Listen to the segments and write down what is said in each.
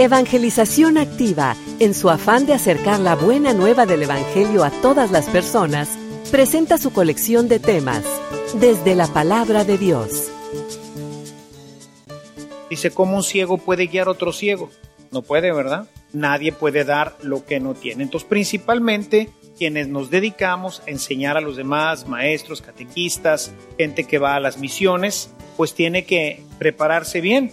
Evangelización Activa, en su afán de acercar la buena nueva del Evangelio a todas las personas, presenta su colección de temas, desde la palabra de Dios. Dice, ¿cómo un ciego puede guiar a otro ciego? No puede, ¿verdad? Nadie puede dar lo que no tiene. Entonces, principalmente quienes nos dedicamos a enseñar a los demás, maestros, catequistas, gente que va a las misiones, pues tiene que prepararse bien.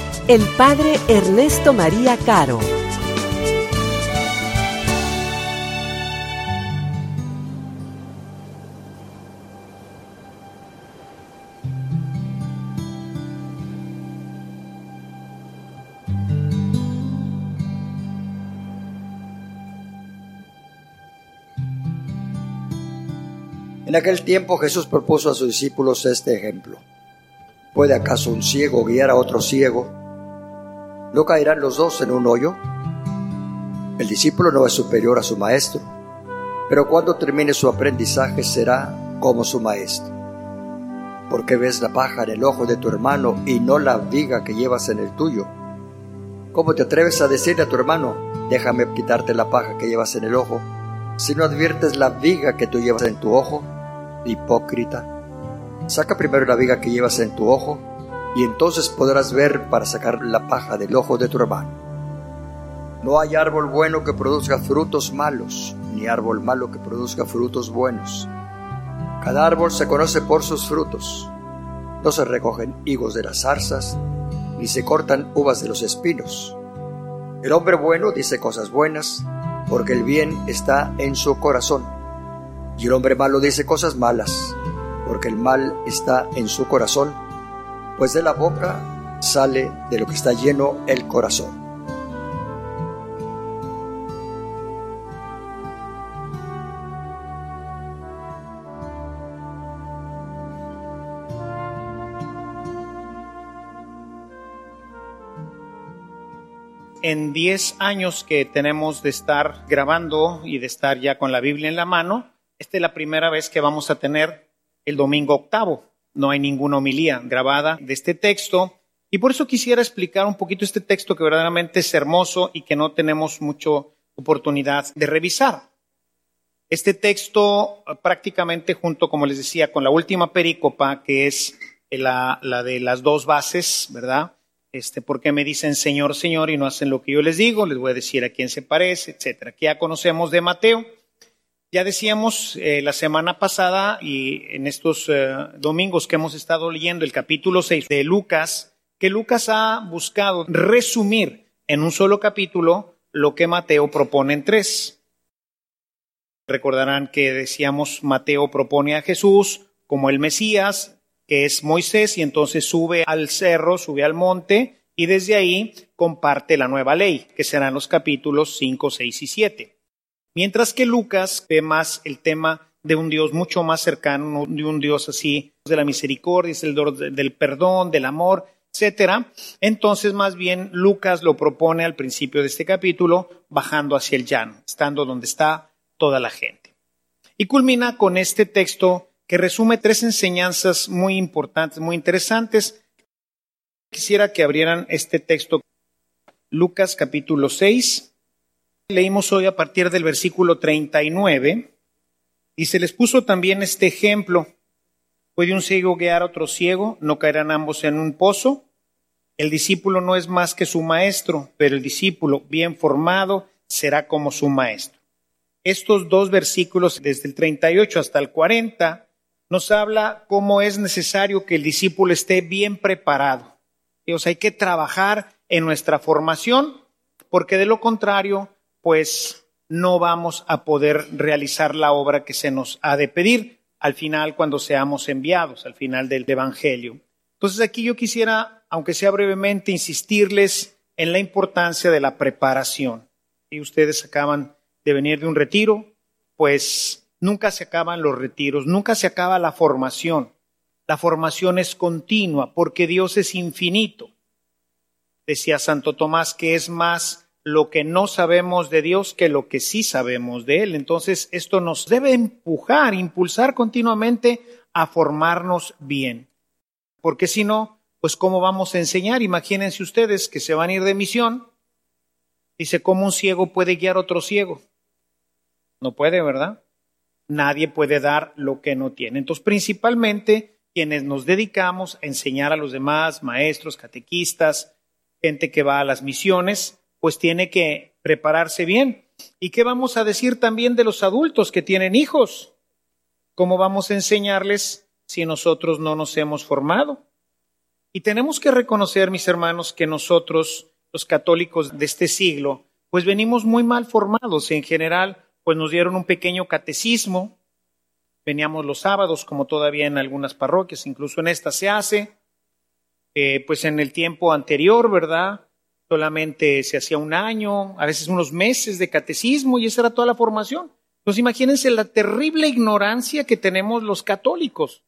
el Padre Ernesto María Caro. En aquel tiempo Jesús propuso a sus discípulos este ejemplo. ¿Puede acaso un ciego guiar a otro ciego? ¿No caerán los dos en un hoyo? El discípulo no es superior a su maestro, pero cuando termine su aprendizaje será como su maestro. ¿Por qué ves la paja en el ojo de tu hermano y no la viga que llevas en el tuyo? ¿Cómo te atreves a decirle a tu hermano, déjame quitarte la paja que llevas en el ojo, si no adviertes la viga que tú llevas en tu ojo? hipócrita. Saca primero la viga que llevas en tu ojo, y entonces podrás ver para sacar la paja del ojo de tu hermano. No hay árbol bueno que produzca frutos malos, ni árbol malo que produzca frutos buenos. Cada árbol se conoce por sus frutos. No se recogen higos de las zarzas, ni se cortan uvas de los espinos. El hombre bueno dice cosas buenas, porque el bien está en su corazón y el hombre malo dice cosas malas, porque el mal está en su corazón, pues de la boca sale de lo que está lleno el corazón. En 10 años que tenemos de estar grabando y de estar ya con la Biblia en la mano, esta es la primera vez que vamos a tener el domingo octavo. No hay ninguna homilía grabada de este texto. Y por eso quisiera explicar un poquito este texto que verdaderamente es hermoso y que no tenemos mucha oportunidad de revisar. Este texto prácticamente junto, como les decía, con la última perícopa, que es la, la de las dos bases, ¿verdad? Este, porque me dicen Señor, Señor y no hacen lo que yo les digo, les voy a decir a quién se parece, etcétera. Que ya conocemos de Mateo. Ya decíamos eh, la semana pasada y en estos eh, domingos que hemos estado leyendo el capítulo 6 de Lucas, que Lucas ha buscado resumir en un solo capítulo lo que Mateo propone en tres. Recordarán que decíamos Mateo propone a Jesús como el Mesías, que es Moisés, y entonces sube al cerro, sube al monte, y desde ahí comparte la nueva ley, que serán los capítulos 5, 6 y 7. Mientras que Lucas ve más el tema de un Dios mucho más cercano, de un Dios así, de la misericordia, es el del perdón, del amor, etcétera. Entonces, más bien, Lucas lo propone al principio de este capítulo, bajando hacia el llano, estando donde está toda la gente. Y culmina con este texto que resume tres enseñanzas muy importantes, muy interesantes. Quisiera que abrieran este texto, Lucas capítulo 6, Leímos hoy a partir del versículo 39 y se les puso también este ejemplo. ¿Puede un ciego guiar a otro ciego? ¿No caerán ambos en un pozo? El discípulo no es más que su maestro, pero el discípulo bien formado será como su maestro. Estos dos versículos, desde el 38 hasta el 40, nos habla cómo es necesario que el discípulo esté bien preparado. O hay que trabajar en nuestra formación, porque de lo contrario pues no vamos a poder realizar la obra que se nos ha de pedir. al final cuando seamos enviados, al final del Evangelio. Entonces aquí yo quisiera, aunque sea brevemente, insistirles en la importancia de la preparación. Y ustedes acaban de venir de un retiro, pues nunca se acaban los retiros, nunca se acaba la formación. La formación es continua porque Dios es infinito. Decía Santo Tomás que es más lo que no sabemos de Dios que lo que sí sabemos de Él. Entonces, esto nos debe empujar, impulsar continuamente a formarnos bien. Porque si no, pues ¿cómo vamos a enseñar? Imagínense ustedes que se van a ir de misión. Dice, ¿cómo un ciego puede guiar a otro ciego? No puede, ¿verdad? Nadie puede dar lo que no tiene. Entonces, principalmente quienes nos dedicamos a enseñar a los demás, maestros, catequistas, gente que va a las misiones, pues tiene que prepararse bien. ¿Y qué vamos a decir también de los adultos que tienen hijos? ¿Cómo vamos a enseñarles si nosotros no nos hemos formado? Y tenemos que reconocer, mis hermanos, que nosotros, los católicos de este siglo, pues venimos muy mal formados. En general, pues nos dieron un pequeño catecismo. Veníamos los sábados, como todavía en algunas parroquias, incluso en esta se hace. Eh, pues en el tiempo anterior, ¿verdad? Solamente se hacía un año, a veces unos meses de catecismo y esa era toda la formación. Entonces imagínense la terrible ignorancia que tenemos los católicos.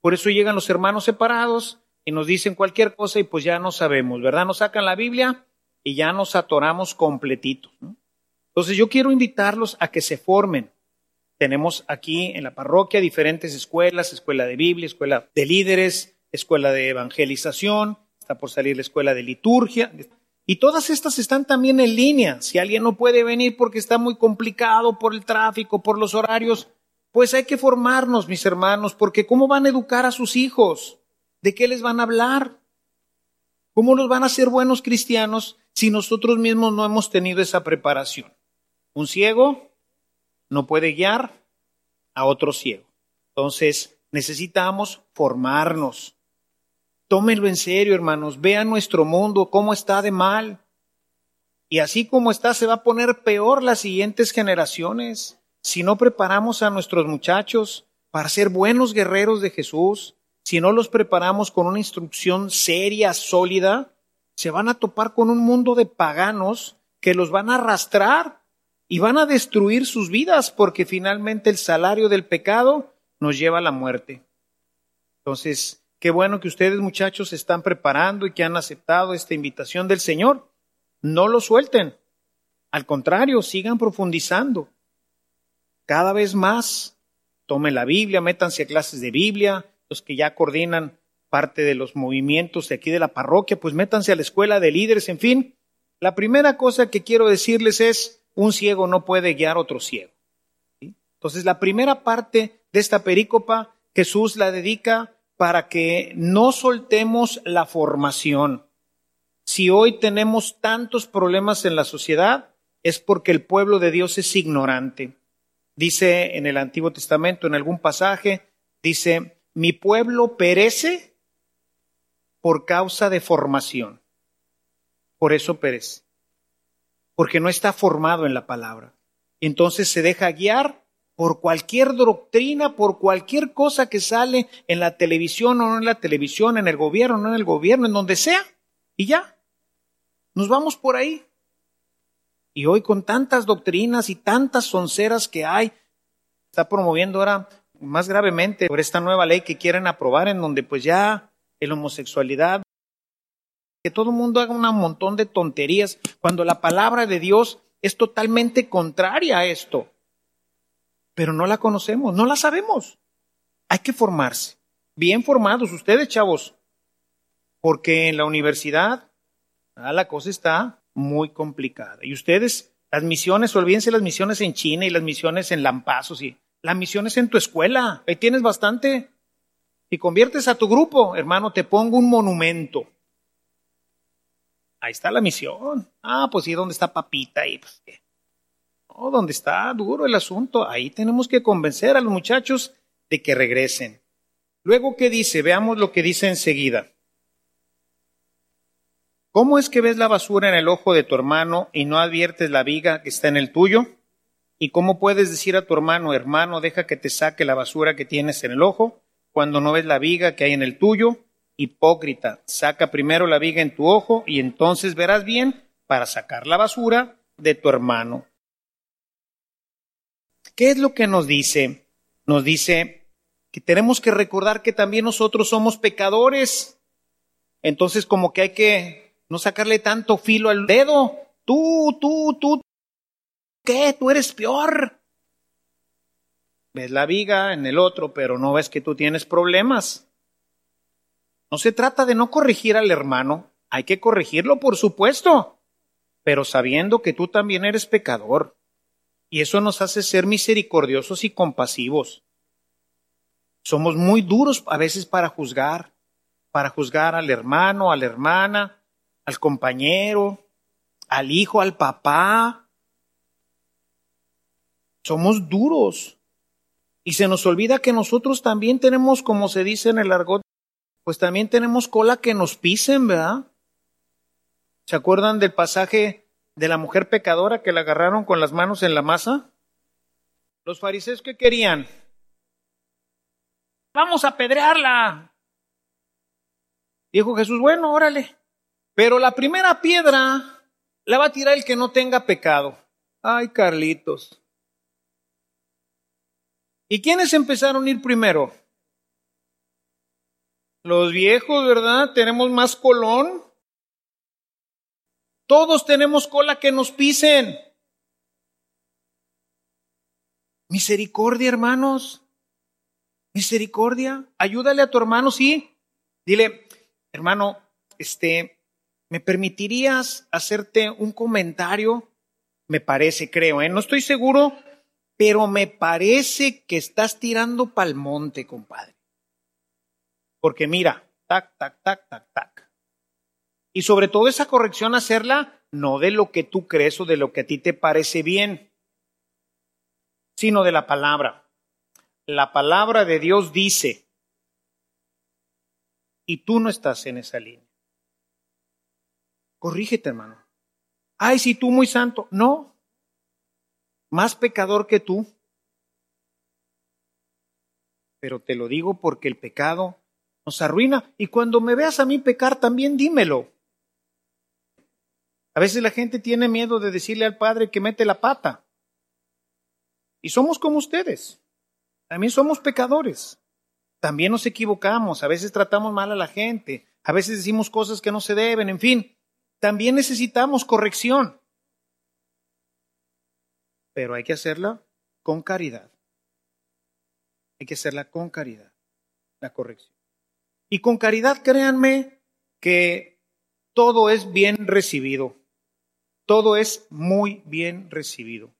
Por eso llegan los hermanos separados y nos dicen cualquier cosa y pues ya no sabemos, ¿verdad? Nos sacan la Biblia y ya nos atoramos completitos. Entonces yo quiero invitarlos a que se formen. Tenemos aquí en la parroquia diferentes escuelas, escuela de Biblia, escuela de líderes, escuela de evangelización, está por salir la escuela de liturgia. Y todas estas están también en línea. Si alguien no puede venir porque está muy complicado por el tráfico, por los horarios, pues hay que formarnos, mis hermanos, porque ¿cómo van a educar a sus hijos? ¿De qué les van a hablar? ¿Cómo los van a ser buenos cristianos si nosotros mismos no hemos tenido esa preparación? Un ciego no puede guiar a otro ciego. Entonces, necesitamos formarnos. Tómenlo en serio, hermanos. Vean nuestro mundo, cómo está de mal. Y así como está, se va a poner peor las siguientes generaciones. Si no preparamos a nuestros muchachos para ser buenos guerreros de Jesús, si no los preparamos con una instrucción seria, sólida, se van a topar con un mundo de paganos que los van a arrastrar y van a destruir sus vidas porque finalmente el salario del pecado nos lleva a la muerte. Entonces, Qué bueno que ustedes muchachos se están preparando y que han aceptado esta invitación del Señor. No lo suelten. Al contrario, sigan profundizando. Cada vez más. Tomen la Biblia, métanse a clases de Biblia. Los que ya coordinan parte de los movimientos de aquí de la parroquia, pues métanse a la escuela de líderes, en fin. La primera cosa que quiero decirles es, un ciego no puede guiar a otro ciego. Entonces, la primera parte de esta perícopa, Jesús la dedica para que no soltemos la formación. Si hoy tenemos tantos problemas en la sociedad, es porque el pueblo de Dios es ignorante. Dice en el Antiguo Testamento, en algún pasaje, dice, mi pueblo perece por causa de formación. Por eso perece. Porque no está formado en la palabra. Entonces se deja guiar por cualquier doctrina, por cualquier cosa que sale en la televisión o no en la televisión, en el gobierno, o no en el gobierno, en donde sea. Y ya. Nos vamos por ahí. Y hoy con tantas doctrinas y tantas sonceras que hay, está promoviendo ahora más gravemente por esta nueva ley que quieren aprobar en donde pues ya el homosexualidad, que todo el mundo haga un montón de tonterías cuando la palabra de Dios es totalmente contraria a esto pero no la conocemos, no la sabemos. Hay que formarse. Bien formados ustedes, chavos, porque en la universidad ah, la cosa está muy complicada. Y ustedes, las misiones, olvídense las misiones en China y las misiones en Lampazos y las misiones en tu escuela. Ahí tienes bastante. Si conviertes a tu grupo, hermano, te pongo un monumento. Ahí está la misión. Ah, pues sí, ¿dónde está Papita? Pues, Oh, donde está duro el asunto, ahí tenemos que convencer a los muchachos de que regresen. Luego, ¿qué dice? Veamos lo que dice enseguida. ¿Cómo es que ves la basura en el ojo de tu hermano y no adviertes la viga que está en el tuyo? ¿Y cómo puedes decir a tu hermano, hermano, deja que te saque la basura que tienes en el ojo, cuando no ves la viga que hay en el tuyo? Hipócrita, saca primero la viga en tu ojo y entonces verás bien para sacar la basura de tu hermano. ¿Qué es lo que nos dice? Nos dice que tenemos que recordar que también nosotros somos pecadores. Entonces como que hay que no sacarle tanto filo al dedo. Tú, tú, tú, ¿qué? Tú eres peor. Ves la viga en el otro, pero no ves que tú tienes problemas. No se trata de no corregir al hermano, hay que corregirlo, por supuesto, pero sabiendo que tú también eres pecador. Y eso nos hace ser misericordiosos y compasivos. Somos muy duros a veces para juzgar, para juzgar al hermano, a la hermana, al compañero, al hijo, al papá. Somos duros. Y se nos olvida que nosotros también tenemos, como se dice en el argot, pues también tenemos cola que nos pisen, ¿verdad? ¿Se acuerdan del pasaje de la mujer pecadora que la agarraron con las manos en la masa? Los fariseos que querían, vamos a apedrearla. Dijo Jesús, bueno, órale, pero la primera piedra la va a tirar el que no tenga pecado. Ay, Carlitos. ¿Y quiénes empezaron a ir primero? Los viejos, ¿verdad? Tenemos más colón. Todos tenemos cola que nos pisen. Misericordia, hermanos. Misericordia. Ayúdale a tu hermano, sí. Dile, hermano, este, ¿me permitirías hacerte un comentario? Me parece, creo, ¿eh? No estoy seguro, pero me parece que estás tirando pa'l monte, compadre. Porque mira, tac, tac, tac, tac, tac. Y sobre todo esa corrección hacerla no de lo que tú crees o de lo que a ti te parece bien, sino de la palabra. La palabra de Dios dice, y tú no estás en esa línea. Corrígete, hermano. Ay, si tú muy santo. No. Más pecador que tú. Pero te lo digo porque el pecado nos arruina. Y cuando me veas a mí pecar, también dímelo. A veces la gente tiene miedo de decirle al Padre que mete la pata. Y somos como ustedes. También somos pecadores. También nos equivocamos. A veces tratamos mal a la gente. A veces decimos cosas que no se deben. En fin, también necesitamos corrección. Pero hay que hacerla con caridad. Hay que hacerla con caridad. La corrección. Y con caridad, créanme que todo es bien recibido. Todo es muy bien recibido.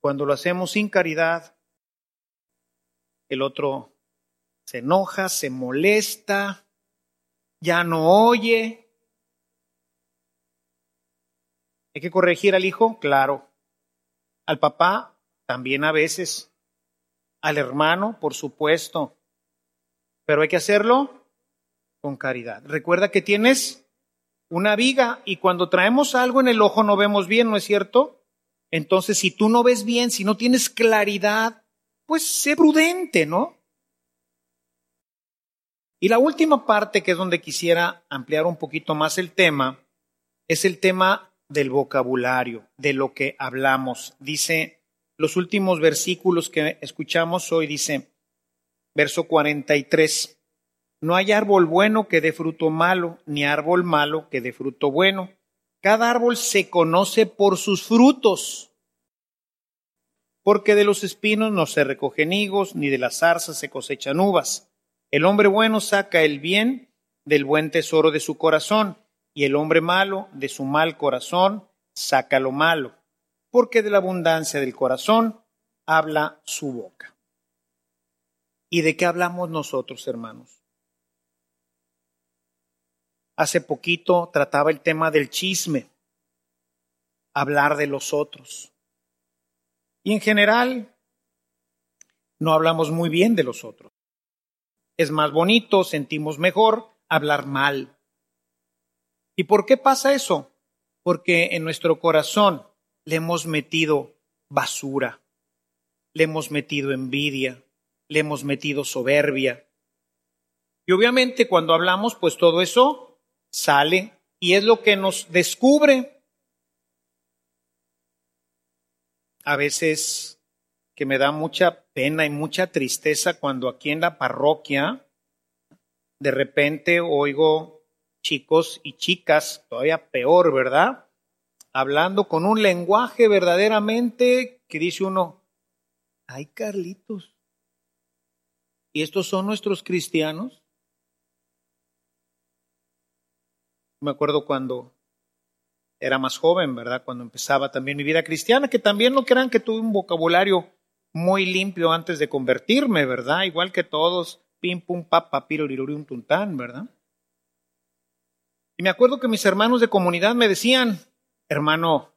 Cuando lo hacemos sin caridad, el otro se enoja, se molesta, ya no oye. ¿Hay que corregir al hijo? Claro. Al papá también a veces. Al hermano, por supuesto. Pero hay que hacerlo con caridad. Recuerda que tienes una viga y cuando traemos algo en el ojo no vemos bien, ¿no es cierto? Entonces, si tú no ves bien, si no tienes claridad, pues sé prudente, ¿no? Y la última parte, que es donde quisiera ampliar un poquito más el tema, es el tema del vocabulario, de lo que hablamos. Dice, los últimos versículos que escuchamos hoy, dice, verso 43. No hay árbol bueno que dé fruto malo, ni árbol malo que dé fruto bueno. Cada árbol se conoce por sus frutos. Porque de los espinos no se recogen higos, ni de las zarzas se cosechan uvas. El hombre bueno saca el bien del buen tesoro de su corazón, y el hombre malo de su mal corazón saca lo malo. Porque de la abundancia del corazón habla su boca. ¿Y de qué hablamos nosotros, hermanos? Hace poquito trataba el tema del chisme, hablar de los otros. Y en general, no hablamos muy bien de los otros. Es más bonito, sentimos mejor hablar mal. ¿Y por qué pasa eso? Porque en nuestro corazón le hemos metido basura, le hemos metido envidia, le hemos metido soberbia. Y obviamente cuando hablamos, pues todo eso sale y es lo que nos descubre. A veces que me da mucha pena y mucha tristeza cuando aquí en la parroquia de repente oigo chicos y chicas, todavía peor, ¿verdad? Hablando con un lenguaje verdaderamente que dice uno, ay Carlitos, ¿y estos son nuestros cristianos? Me acuerdo cuando era más joven, ¿verdad? Cuando empezaba también mi vida cristiana, que también no crean que tuve un vocabulario muy limpio antes de convertirme, ¿verdad? Igual que todos, pim, pum, papa, un tuntán, ¿verdad? Y me acuerdo que mis hermanos de comunidad me decían, hermano,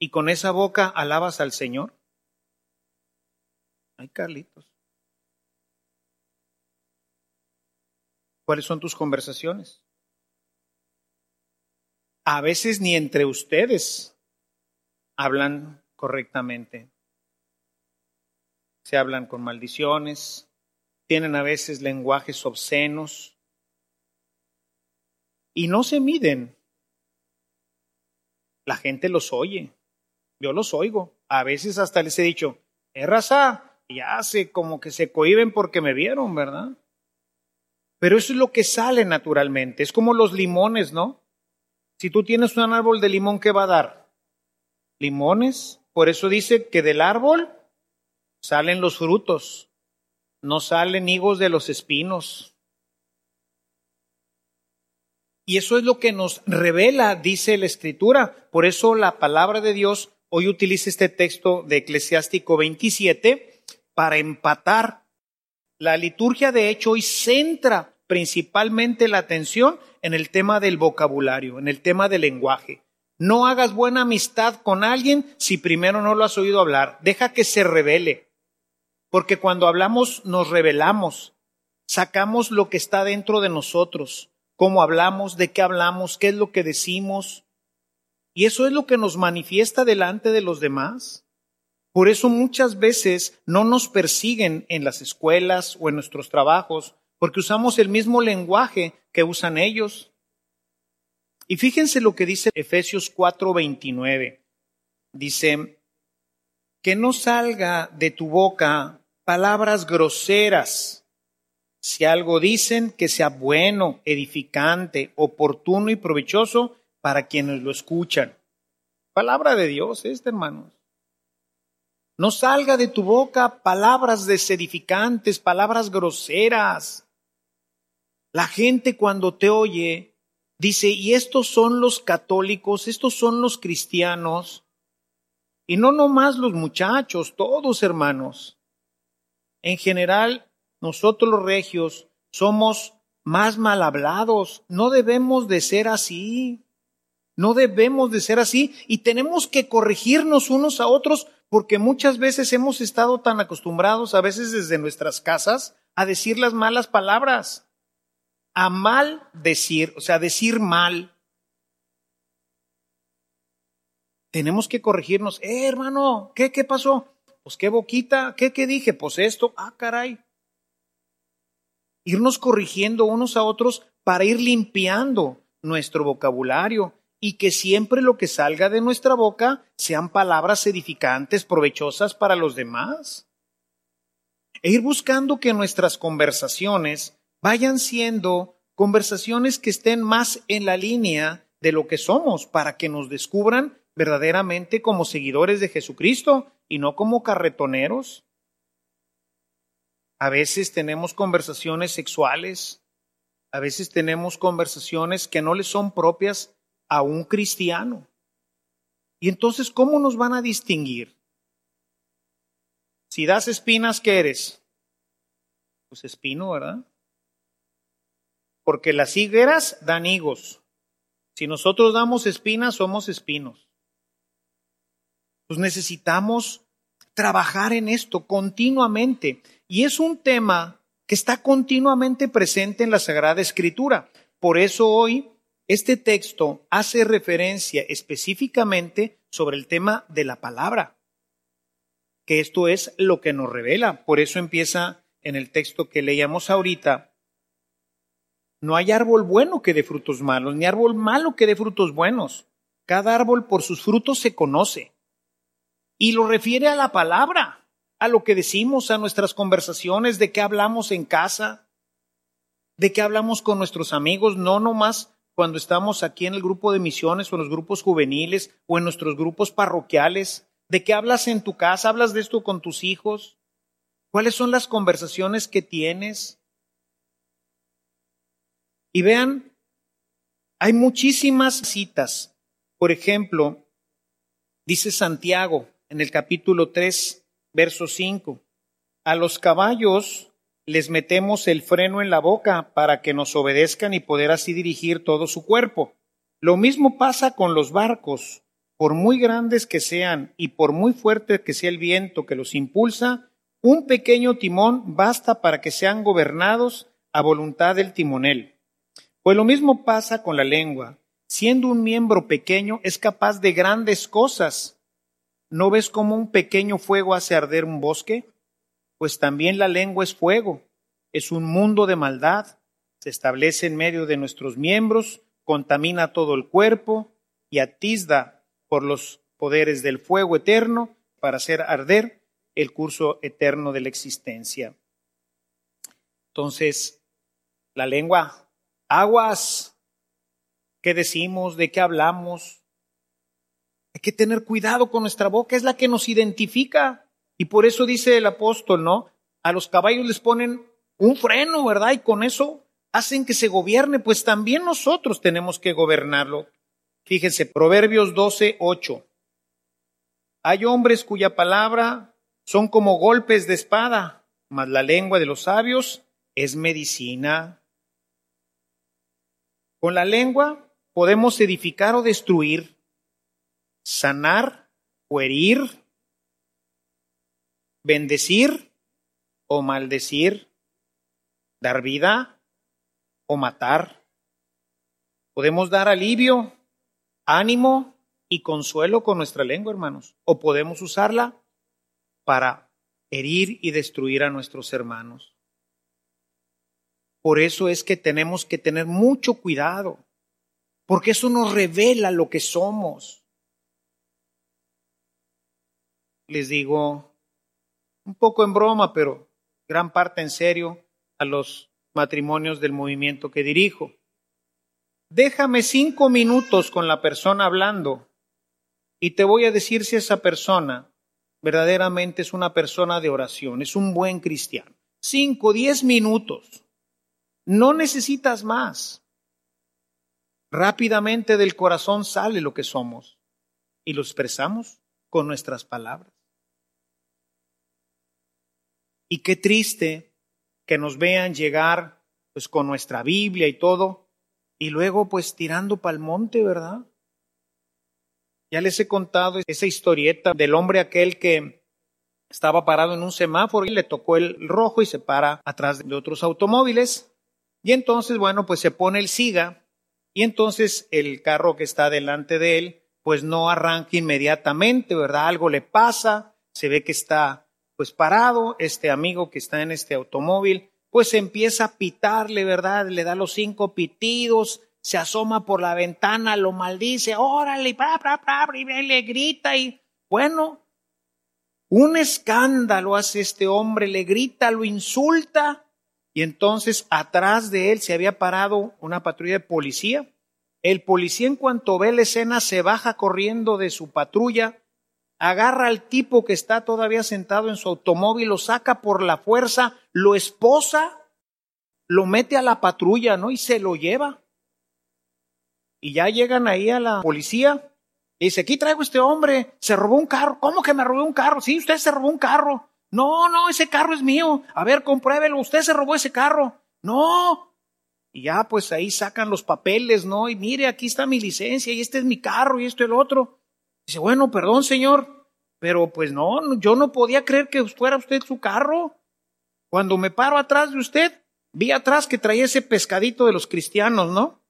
¿y con esa boca alabas al Señor? Ay, Carlitos. ¿Cuáles son tus conversaciones? A veces ni entre ustedes hablan correctamente. Se hablan con maldiciones, tienen a veces lenguajes obscenos y no se miden. La gente los oye, yo los oigo. A veces hasta les he dicho, es raza, y hace como que se cohiben porque me vieron, ¿verdad? Pero eso es lo que sale naturalmente, es como los limones, ¿no? Si tú tienes un árbol de limón, ¿qué va a dar? Limones. Por eso dice que del árbol salen los frutos no salen higos de los espinos. Y eso es lo que nos revela, dice la Escritura. Por eso la palabra de Dios hoy utiliza este texto de Eclesiástico 27 para empatar. La liturgia, de hecho, hoy centra principalmente la atención en el tema del vocabulario, en el tema del lenguaje. No hagas buena amistad con alguien si primero no lo has oído hablar. Deja que se revele. Porque cuando hablamos nos revelamos, sacamos lo que está dentro de nosotros, cómo hablamos, de qué hablamos, qué es lo que decimos. Y eso es lo que nos manifiesta delante de los demás. Por eso muchas veces no nos persiguen en las escuelas o en nuestros trabajos, porque usamos el mismo lenguaje que usan ellos. Y fíjense lo que dice Efesios 4:29. Dice, que no salga de tu boca palabras groseras. Si algo dicen, que sea bueno, edificante, oportuno y provechoso para quienes lo escuchan. Palabra de Dios, este hermanos. No salga de tu boca palabras desedificantes, palabras groseras. La gente cuando te oye dice, y estos son los católicos, estos son los cristianos, y no nomás los muchachos, todos hermanos. En general, nosotros los regios somos más mal hablados. No debemos de ser así. No debemos de ser así y tenemos que corregirnos unos a otros porque muchas veces hemos estado tan acostumbrados, a veces desde nuestras casas, a decir las malas palabras. A mal decir, o sea, decir mal. Tenemos que corregirnos. Eh, hermano, ¿qué, qué pasó? Pues qué boquita, ¿qué, qué dije? Pues esto, ah, caray. Irnos corrigiendo unos a otros para ir limpiando nuestro vocabulario y que siempre lo que salga de nuestra boca sean palabras edificantes, provechosas para los demás. E ir buscando que nuestras conversaciones vayan siendo conversaciones que estén más en la línea de lo que somos, para que nos descubran verdaderamente como seguidores de Jesucristo y no como carretoneros. A veces tenemos conversaciones sexuales, a veces tenemos conversaciones que no le son propias a un cristiano. Y entonces, ¿cómo nos van a distinguir? Si das espinas, ¿qué eres? Pues espino, ¿verdad? Porque las higueras dan higos. Si nosotros damos espinas, somos espinos. Pues necesitamos trabajar en esto continuamente. Y es un tema que está continuamente presente en la Sagrada Escritura. Por eso hoy este texto hace referencia específicamente sobre el tema de la palabra. que esto es lo que nos revela. Por eso empieza en el texto que leíamos ahorita. No hay árbol bueno que dé frutos malos, ni árbol malo que dé frutos buenos. Cada árbol por sus frutos se conoce. Y lo refiere a la palabra, a lo que decimos, a nuestras conversaciones, de qué hablamos en casa, de qué hablamos con nuestros amigos, no nomás cuando estamos aquí en el grupo de misiones o en los grupos juveniles o en nuestros grupos parroquiales, de qué hablas en tu casa, hablas de esto con tus hijos, cuáles son las conversaciones que tienes. Y vean, hay muchísimas citas. Por ejemplo, dice Santiago, en el capítulo 3, verso 5. A los caballos les metemos el freno en la boca para que nos obedezcan y poder así dirigir todo su cuerpo. Lo mismo pasa con los barcos. Por muy grandes que sean y por muy fuerte que sea el viento que los impulsa, un pequeño timón basta para que sean gobernados a voluntad del timonel. Pues lo mismo pasa con la lengua. Siendo un miembro pequeño, es capaz de grandes cosas ¿No ves cómo un pequeño fuego hace arder un bosque? Pues también la lengua es fuego, es un mundo de maldad, se establece en medio de nuestros miembros, contamina todo el cuerpo y atisda por los poderes del fuego eterno para hacer arder el curso eterno de la existencia. Entonces, la lengua, aguas, ¿qué decimos? ¿De qué hablamos? Hay que tener cuidado con nuestra boca, es la que nos identifica. Y por eso dice el apóstol, ¿no? A los caballos les ponen un freno, ¿verdad? Y con eso hacen que se gobierne, pues también nosotros tenemos que gobernarlo. Fíjense, Proverbios 12, 8. Hay hombres cuya palabra son como golpes de espada, mas la lengua de los sabios es medicina. Con la lengua podemos edificar o destruir sanar o herir, bendecir o maldecir, dar vida o matar. Podemos dar alivio, ánimo y consuelo con nuestra lengua, hermanos, o podemos usarla para herir y destruir a nuestros hermanos. Por eso es que tenemos que tener mucho cuidado, porque eso nos revela lo que somos. les digo, un poco en broma, pero gran parte en serio, a los matrimonios del movimiento que dirijo. Déjame cinco minutos con la persona hablando y te voy a decir si esa persona verdaderamente es una persona de oración, es un buen cristiano. Cinco, diez minutos. No necesitas más. Rápidamente del corazón sale lo que somos y lo expresamos con nuestras palabras. Y qué triste que nos vean llegar pues con nuestra Biblia y todo, y luego pues tirando pa'l monte, ¿verdad? Ya les he contado esa historieta del hombre aquel que estaba parado en un semáforo y le tocó el rojo y se para atrás de otros automóviles. Y entonces, bueno, pues se pone el siga y entonces el carro que está delante de él, pues no arranca inmediatamente, ¿verdad? Algo le pasa, se ve que está pues parado, este amigo que está en este automóvil, pues empieza a pitarle, ¿verdad? Le da los cinco pitidos, se asoma por la ventana, lo maldice, órale, y le grita y bueno, un escándalo hace este hombre, le grita, lo insulta y entonces atrás de él se había parado una patrulla de policía. El policía en cuanto ve la escena se baja corriendo de su patrulla, agarra al tipo que está todavía sentado en su automóvil, lo saca por la fuerza, lo esposa, lo mete a la patrulla, ¿no? Y se lo lleva. Y ya llegan ahí a la policía y dice, aquí traigo este hombre, se robó un carro. ¿Cómo que me robó un carro? Sí, usted se robó un carro. No, no, ese carro es mío. A ver, compruébelo, usted se robó ese carro. No. Y ya pues ahí sacan los papeles, ¿no? Y mire, aquí está mi licencia y este es mi carro y esto el otro. Dice, bueno, perdón, señor, pero pues no, yo no podía creer que fuera usted su carro. Cuando me paro atrás de usted, vi atrás que traía ese pescadito de los cristianos, ¿no?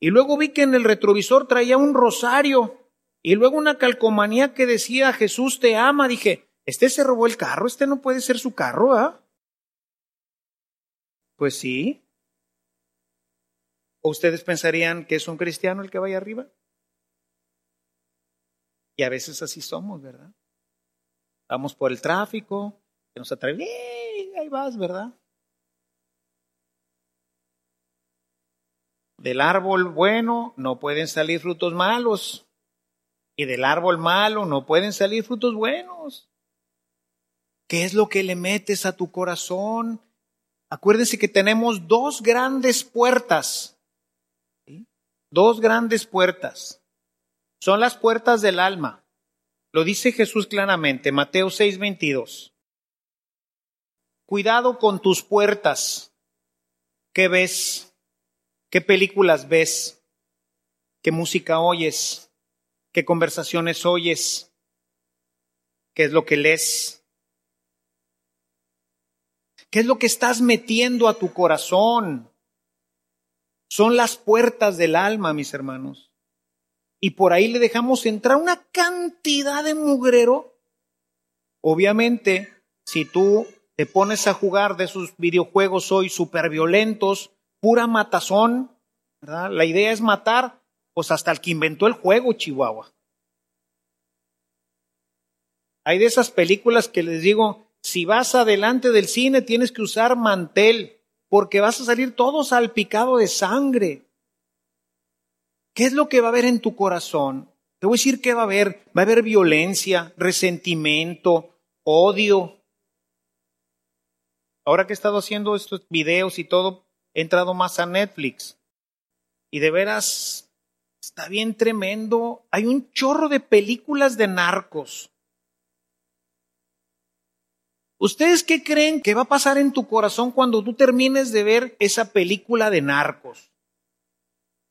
Y luego vi que en el retrovisor traía un rosario y luego una calcomanía que decía Jesús te ama. Dije, Este se robó el carro, este no puede ser su carro, ¿ah? Pues sí. ¿O ustedes pensarían que es un cristiano el que vaya arriba? Y a veces así somos, ¿verdad? Vamos por el tráfico, que nos atrae, ahí vas, ¿verdad? Del árbol bueno no pueden salir frutos malos. Y del árbol malo no pueden salir frutos buenos. ¿Qué es lo que le metes a tu corazón? Acuérdense que tenemos dos grandes puertas. Dos grandes puertas. Son las puertas del alma. Lo dice Jesús claramente, Mateo 6:22. Cuidado con tus puertas. ¿Qué ves? ¿Qué películas ves? ¿Qué música oyes? ¿Qué conversaciones oyes? ¿Qué es lo que lees? ¿Qué es lo que estás metiendo a tu corazón? Son las puertas del alma, mis hermanos. Y por ahí le dejamos entrar una cantidad de mugrero. Obviamente, si tú te pones a jugar de esos videojuegos hoy súper violentos, pura matazón, ¿verdad? La idea es matar, pues hasta el que inventó el juego, Chihuahua. Hay de esas películas que les digo, si vas adelante del cine tienes que usar mantel, porque vas a salir todo salpicado de sangre. ¿Qué es lo que va a haber en tu corazón? Te voy a decir qué va a haber. Va a haber violencia, resentimiento, odio. Ahora que he estado haciendo estos videos y todo, he entrado más a Netflix. Y de veras, está bien tremendo. Hay un chorro de películas de narcos. ¿Ustedes qué creen que va a pasar en tu corazón cuando tú termines de ver esa película de narcos?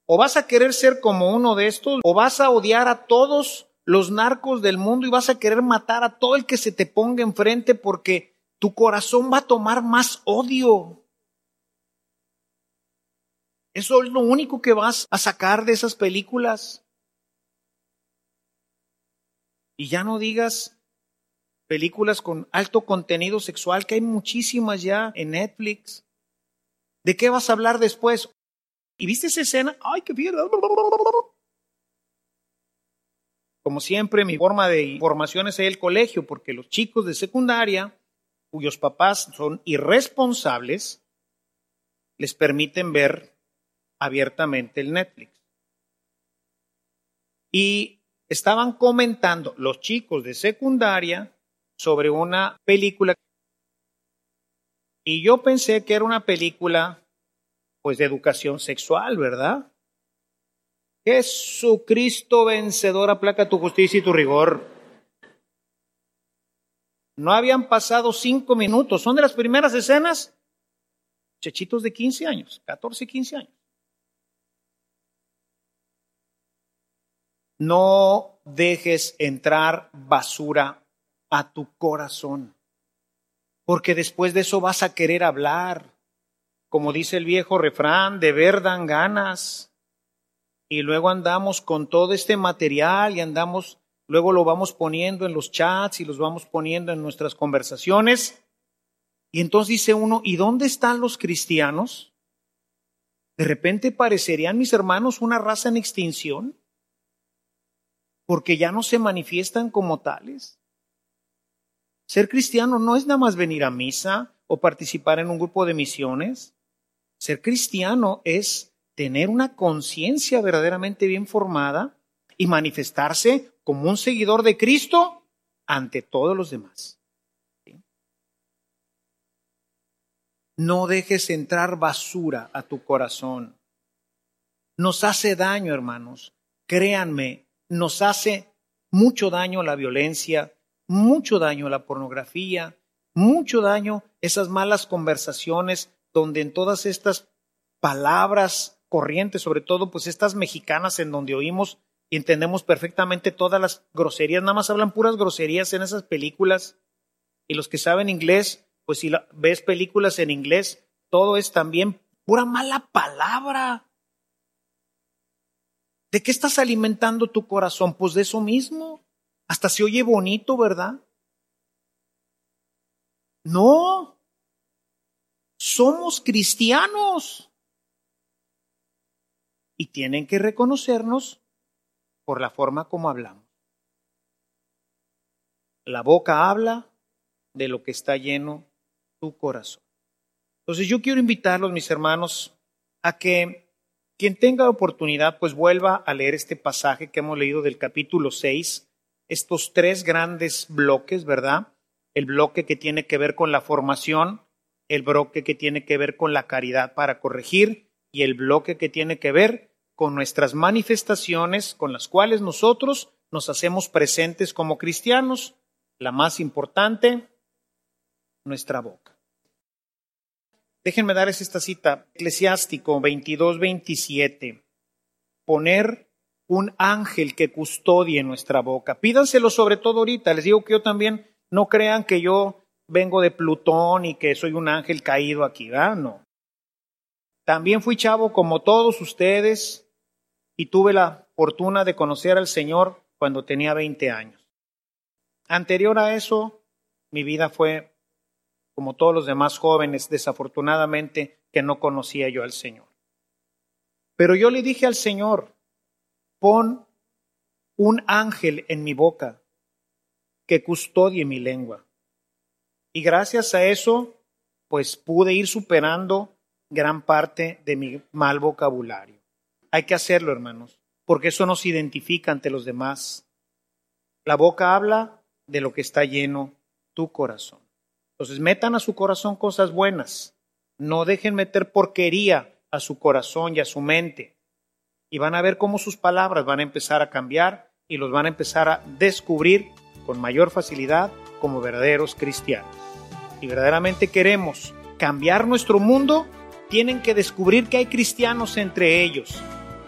¿O vas a querer ser como uno de estos? ¿O vas a odiar a todos los narcos del mundo y vas a querer matar a todo el que se te ponga enfrente porque tu corazón va a tomar más odio? Eso es lo único que vas a sacar de esas películas. Y ya no digas películas con alto contenido sexual, que hay muchísimas ya en Netflix. ¿De qué vas a hablar después? ¿Y viste esa escena? ¡Ay, qué bien! Como siempre, mi forma de información es el colegio, porque los chicos de secundaria, cuyos papás son irresponsables, les permiten ver abiertamente el Netflix. Y estaban comentando los chicos de secundaria sobre una película y yo pensé que era una película pues de educación sexual, ¿verdad? Jesucristo vencedor aplaca tu justicia y tu rigor. No habían pasado cinco minutos, son de las primeras escenas, chechitos de 15 años, 14, 15 años. No dejes entrar basura a tu corazón, porque después de eso vas a querer hablar, como dice el viejo refrán, de ver dan ganas. Y luego andamos con todo este material y andamos, luego lo vamos poniendo en los chats y los vamos poniendo en nuestras conversaciones. Y entonces dice uno, ¿y dónde están los cristianos? De repente parecerían mis hermanos una raza en extinción, porque ya no se manifiestan como tales. Ser cristiano no es nada más venir a misa o participar en un grupo de misiones. Ser cristiano es tener una conciencia verdaderamente bien formada y manifestarse como un seguidor de Cristo ante todos los demás. No dejes entrar basura a tu corazón. Nos hace daño, hermanos. Créanme, nos hace mucho daño la violencia, mucho daño la pornografía, mucho daño esas malas conversaciones donde en todas estas palabras corrientes, sobre todo pues estas mexicanas en donde oímos y entendemos perfectamente todas las groserías, nada más hablan puras groserías en esas películas. Y los que saben inglés, pues si ves películas en inglés, todo es también pura mala palabra. ¿De qué estás alimentando tu corazón? Pues de eso mismo. Hasta se oye bonito, ¿verdad? No, somos cristianos. Y tienen que reconocernos por la forma como hablamos. La boca habla de lo que está lleno tu corazón. Entonces yo quiero invitarlos, mis hermanos, a que quien tenga oportunidad, pues vuelva a leer este pasaje que hemos leído del capítulo 6, estos tres grandes bloques, ¿verdad? El bloque que tiene que ver con la formación, el bloque que tiene que ver con la caridad para corregir y el bloque que tiene que ver con nuestras manifestaciones con las cuales nosotros nos hacemos presentes como cristianos. La más importante, nuestra boca. Déjenme darles esta cita, Eclesiástico 22, 27. Poner un ángel que custodie nuestra boca. Pídanselo sobre todo ahorita. Les digo que yo también, no crean que yo vengo de Plutón y que soy un ángel caído aquí, ¿verdad? No. También fui chavo como todos ustedes y tuve la fortuna de conocer al Señor cuando tenía 20 años. Anterior a eso, mi vida fue como todos los demás jóvenes, desafortunadamente, que no conocía yo al Señor. Pero yo le dije al Señor, pon un ángel en mi boca que custodie mi lengua. Y gracias a eso, pues pude ir superando gran parte de mi mal vocabulario. Hay que hacerlo, hermanos, porque eso nos identifica ante los demás. La boca habla de lo que está lleno tu corazón. Entonces, metan a su corazón cosas buenas. No dejen meter porquería a su corazón y a su mente. Y van a ver cómo sus palabras van a empezar a cambiar y los van a empezar a descubrir con mayor facilidad como verdaderos cristianos. Y verdaderamente queremos cambiar nuestro mundo, tienen que descubrir que hay cristianos entre ellos.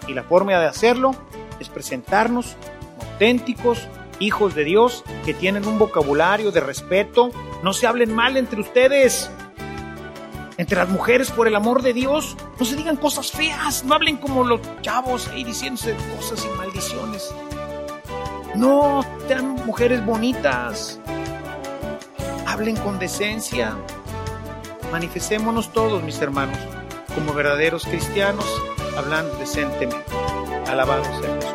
Y la forma de hacerlo es presentarnos auténticos, hijos de Dios que tienen un vocabulario de respeto. No se hablen mal entre ustedes. Entre las mujeres, por el amor de Dios, no se digan cosas feas, no hablen como los chavos ahí diciéndose cosas y maldiciones. No, sean mujeres bonitas. Hablen con decencia. Manifestémonos todos, mis hermanos, como verdaderos cristianos, hablando decentemente. Alabado sea Jesús.